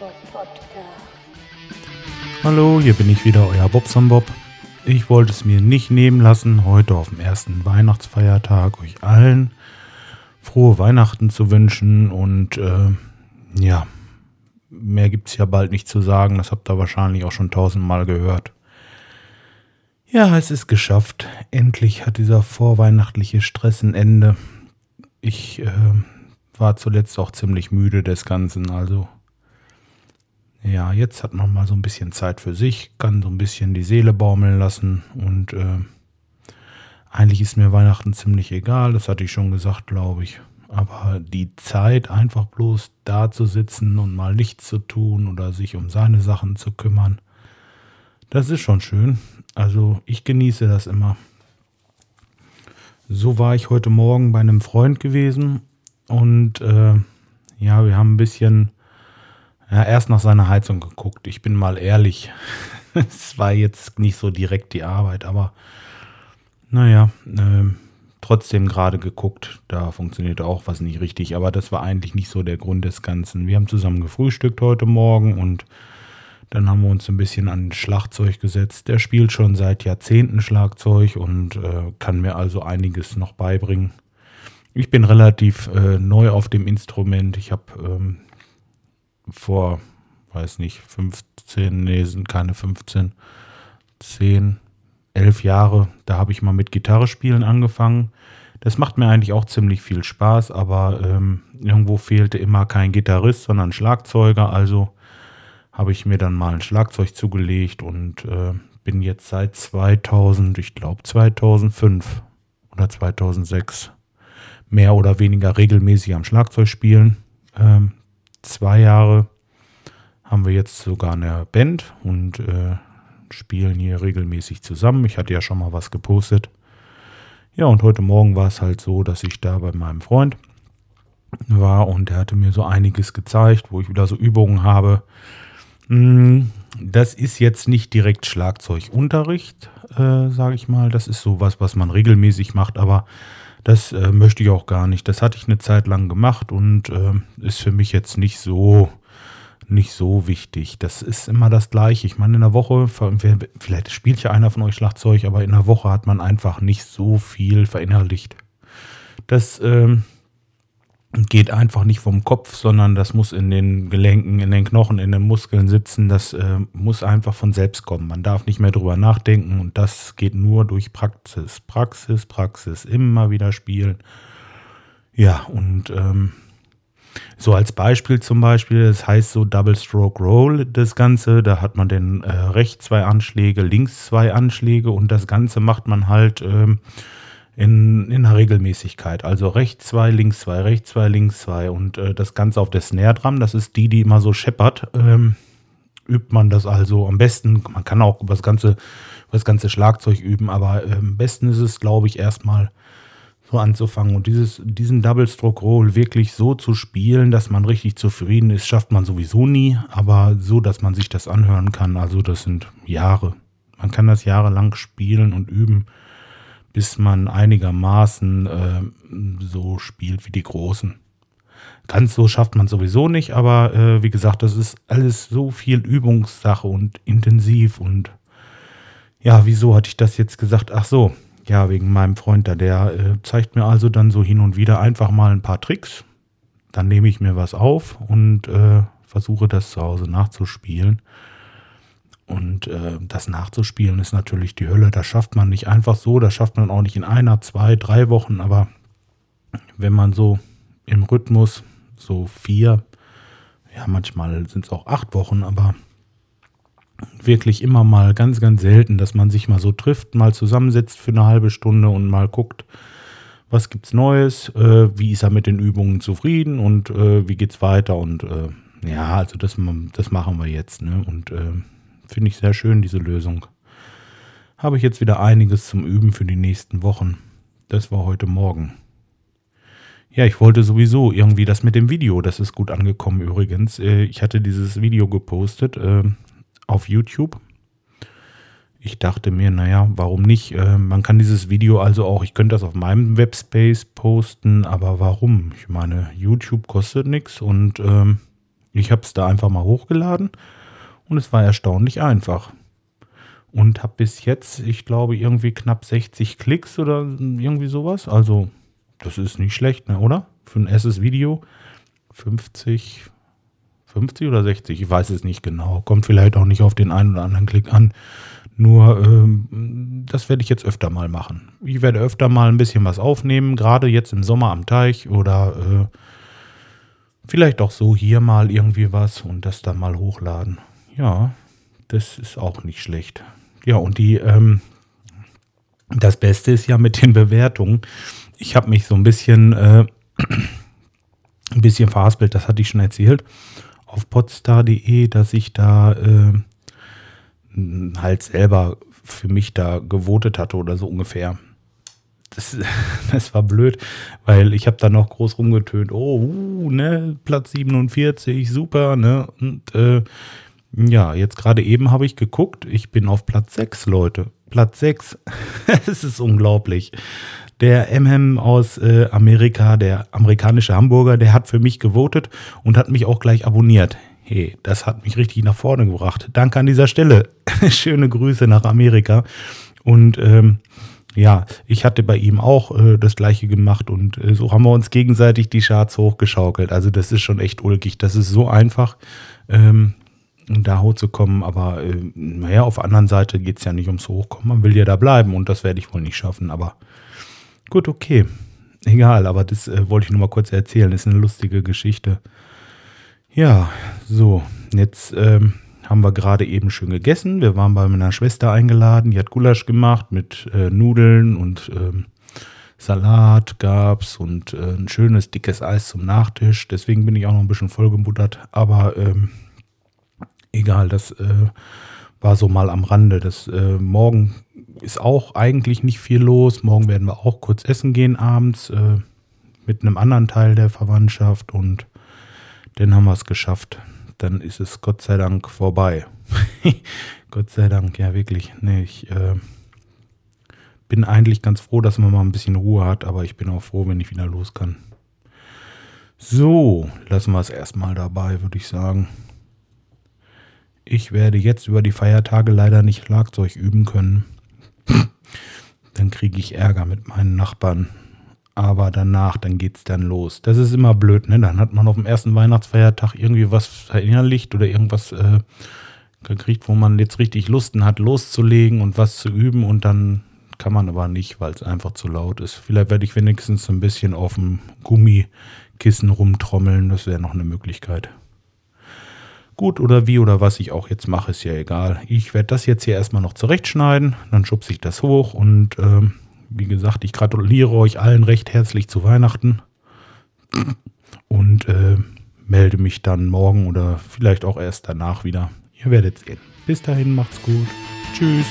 Bob Podcast. Hallo, hier bin ich wieder, euer Bobson Bob. Ich wollte es mir nicht nehmen lassen, heute auf dem ersten Weihnachtsfeiertag euch allen frohe Weihnachten zu wünschen und äh, ja, mehr gibt es ja bald nicht zu sagen, das habt ihr wahrscheinlich auch schon tausendmal gehört. Ja, es ist geschafft. Endlich hat dieser vorweihnachtliche Stress ein Ende. Ich äh, war zuletzt auch ziemlich müde des Ganzen, also ja, jetzt hat man mal so ein bisschen Zeit für sich, kann so ein bisschen die Seele baumeln lassen und äh, eigentlich ist mir Weihnachten ziemlich egal, das hatte ich schon gesagt, glaube ich. Aber die Zeit, einfach bloß da zu sitzen und mal nichts zu tun oder sich um seine Sachen zu kümmern, das ist schon schön. Also ich genieße das immer. So war ich heute Morgen bei einem Freund gewesen und äh, ja, wir haben ein bisschen ja, erst nach seiner Heizung geguckt. Ich bin mal ehrlich. es war jetzt nicht so direkt die Arbeit, aber naja, äh, trotzdem gerade geguckt. Da funktioniert auch was nicht richtig, aber das war eigentlich nicht so der Grund des Ganzen. Wir haben zusammen gefrühstückt heute Morgen und dann haben wir uns ein bisschen an Schlagzeug gesetzt. Der spielt schon seit Jahrzehnten Schlagzeug und äh, kann mir also einiges noch beibringen. Ich bin relativ äh, neu auf dem Instrument. Ich habe ähm, vor, weiß nicht, 15, nee, sind keine 15, 10, 11 Jahre, da habe ich mal mit Gitarre spielen angefangen. Das macht mir eigentlich auch ziemlich viel Spaß, aber ähm, irgendwo fehlte immer kein Gitarrist, sondern Schlagzeuger. Also habe ich mir dann mal ein Schlagzeug zugelegt und äh, bin jetzt seit 2000, ich glaube 2005 oder 2006 mehr oder weniger regelmäßig am Schlagzeug spielen. Ähm, zwei Jahre haben wir jetzt sogar eine Band und äh, spielen hier regelmäßig zusammen. Ich hatte ja schon mal was gepostet. Ja, und heute Morgen war es halt so, dass ich da bei meinem Freund war und er hatte mir so einiges gezeigt, wo ich wieder so Übungen habe. Hm, das ist jetzt nicht direkt Schlagzeugunterricht, äh, sage ich mal. Das ist sowas, was man regelmäßig macht, aber das äh, möchte ich auch gar nicht. Das hatte ich eine Zeit lang gemacht und äh, ist für mich jetzt nicht so nicht so wichtig. Das ist immer das Gleiche. Ich meine, in der Woche, vielleicht spielt ja einer von euch Schlagzeug, aber in der Woche hat man einfach nicht so viel verinnerlicht. Das ähm, geht einfach nicht vom Kopf, sondern das muss in den Gelenken, in den Knochen, in den Muskeln sitzen. Das äh, muss einfach von selbst kommen. Man darf nicht mehr drüber nachdenken und das geht nur durch Praxis. Praxis, Praxis, immer wieder spielen. Ja, und ähm, so als Beispiel zum Beispiel, das heißt so Double Stroke Roll, das Ganze, da hat man den äh, rechts zwei Anschläge, links zwei Anschläge und das Ganze macht man halt ähm, in, in einer Regelmäßigkeit. Also rechts zwei, links zwei, rechts zwei, links zwei und äh, das Ganze auf der Snare Drum, das ist die, die immer so scheppert. Ähm, übt man das also am besten. Man kann auch über das ganze, über das ganze Schlagzeug üben, aber äh, am besten ist es, glaube ich, erstmal so anzufangen. Und dieses, diesen Double Stroke Roll wirklich so zu spielen, dass man richtig zufrieden ist, schafft man sowieso nie, aber so, dass man sich das anhören kann. Also das sind Jahre. Man kann das jahrelang spielen und üben bis man einigermaßen äh, so spielt wie die Großen. Ganz so schafft man sowieso nicht, aber äh, wie gesagt, das ist alles so viel Übungssache und intensiv und ja, wieso hatte ich das jetzt gesagt? Ach so, ja, wegen meinem Freund da, der äh, zeigt mir also dann so hin und wieder einfach mal ein paar Tricks. Dann nehme ich mir was auf und äh, versuche das zu Hause nachzuspielen. Und äh, das nachzuspielen ist natürlich die Hölle. Das schafft man nicht einfach so. Das schafft man auch nicht in einer, zwei, drei Wochen. Aber wenn man so im Rhythmus so vier, ja, manchmal sind es auch acht Wochen, aber wirklich immer mal ganz, ganz selten, dass man sich mal so trifft, mal zusammensetzt für eine halbe Stunde und mal guckt, was gibt's Neues, äh, wie ist er mit den Übungen zufrieden und äh, wie geht's weiter und äh, ja, also das, das machen wir jetzt, ne? Und äh, Finde ich sehr schön, diese Lösung. Habe ich jetzt wieder einiges zum Üben für die nächsten Wochen. Das war heute Morgen. Ja, ich wollte sowieso irgendwie das mit dem Video, das ist gut angekommen übrigens. Äh, ich hatte dieses Video gepostet äh, auf YouTube. Ich dachte mir, naja, warum nicht? Äh, man kann dieses Video also auch, ich könnte das auf meinem Webspace posten, aber warum? Ich meine, YouTube kostet nichts und ähm, Ich habe es da einfach mal hochgeladen und es war erstaunlich einfach. Und habe bis jetzt, ich glaube, irgendwie knapp 60 Klicks oder irgendwie sowas. Also, das ist nicht schlecht, ne, oder? Für ein erstes Video 50, 50 oder 60, ich weiß es nicht genau. Kommt vielleicht auch nicht auf den einen oder anderen Klick an. Nur, ähm, das werde ich jetzt öfter mal machen. Ich werde öfter mal ein bisschen was aufnehmen, gerade jetzt im Sommer am Teich oder äh, vielleicht auch so hier mal irgendwie was und das dann mal hochladen. Ja, das ist auch nicht schlecht. Ja, und die, ähm, das Beste ist ja mit den Bewertungen. Ich habe mich so ein bisschen, äh, ein bisschen verhaspelt, das hatte ich schon erzählt, auf podstar.de, dass ich da äh, halt selber für mich da gewotet hatte oder so ungefähr. Das, das war blöd, weil ich habe da noch groß rumgetönt, oh, uh, ne, Platz 47, super, ne? Und äh, ja, jetzt gerade eben habe ich geguckt, ich bin auf Platz 6, Leute. Platz 6. es ist unglaublich. Der MM aus äh, Amerika, der amerikanische Hamburger, der hat für mich gewotet und hat mich auch gleich abonniert. Hey, das hat mich richtig nach vorne gebracht. Danke an dieser Stelle. Schöne Grüße nach Amerika. Und ähm, ja, ich hatte bei ihm auch äh, das gleiche gemacht und äh, so haben wir uns gegenseitig die Charts hochgeschaukelt. Also das ist schon echt ulkig. Das ist so einfach, ähm, da hochzukommen. Aber äh, naja, auf der anderen Seite geht es ja nicht ums Hochkommen. Man will ja da bleiben und das werde ich wohl nicht schaffen. Aber gut, okay. Egal, aber das äh, wollte ich nur mal kurz erzählen. Ist eine lustige Geschichte. Ja, so, jetzt ähm, haben wir gerade eben schön gegessen. Wir waren bei meiner Schwester eingeladen, die hat Gulasch gemacht mit äh, Nudeln und ähm, Salat gab's und äh, ein schönes dickes Eis zum Nachtisch. Deswegen bin ich auch noch ein bisschen vollgebuttert, aber ähm, egal, das äh, war so mal am Rande. Das äh, morgen ist auch eigentlich nicht viel los. Morgen werden wir auch kurz essen gehen abends äh, mit einem anderen Teil der Verwandtschaft und dann haben wir es geschafft. Dann ist es Gott sei Dank vorbei. Gott sei Dank, ja wirklich. Nee, ich äh, bin eigentlich ganz froh, dass man mal ein bisschen Ruhe hat, aber ich bin auch froh, wenn ich wieder los kann. So, lassen wir es erstmal dabei, würde ich sagen. Ich werde jetzt über die Feiertage leider nicht Schlagzeug üben können. Dann kriege ich Ärger mit meinen Nachbarn aber danach, dann geht es dann los. Das ist immer blöd, ne? Dann hat man auf dem ersten Weihnachtsfeiertag irgendwie was verinnerlicht oder irgendwas äh, gekriegt, wo man jetzt richtig Lusten hat, loszulegen und was zu üben und dann kann man aber nicht, weil es einfach zu laut ist. Vielleicht werde ich wenigstens ein bisschen auf dem Gummikissen rumtrommeln, das wäre noch eine Möglichkeit. Gut oder wie oder was ich auch jetzt mache, ist ja egal. Ich werde das jetzt hier erstmal noch zurechtschneiden, dann schubse ich das hoch und äh, wie gesagt, ich gratuliere euch allen recht herzlich zu Weihnachten und äh, melde mich dann morgen oder vielleicht auch erst danach wieder. Ihr werdet sehen. Bis dahin, macht's gut. Tschüss.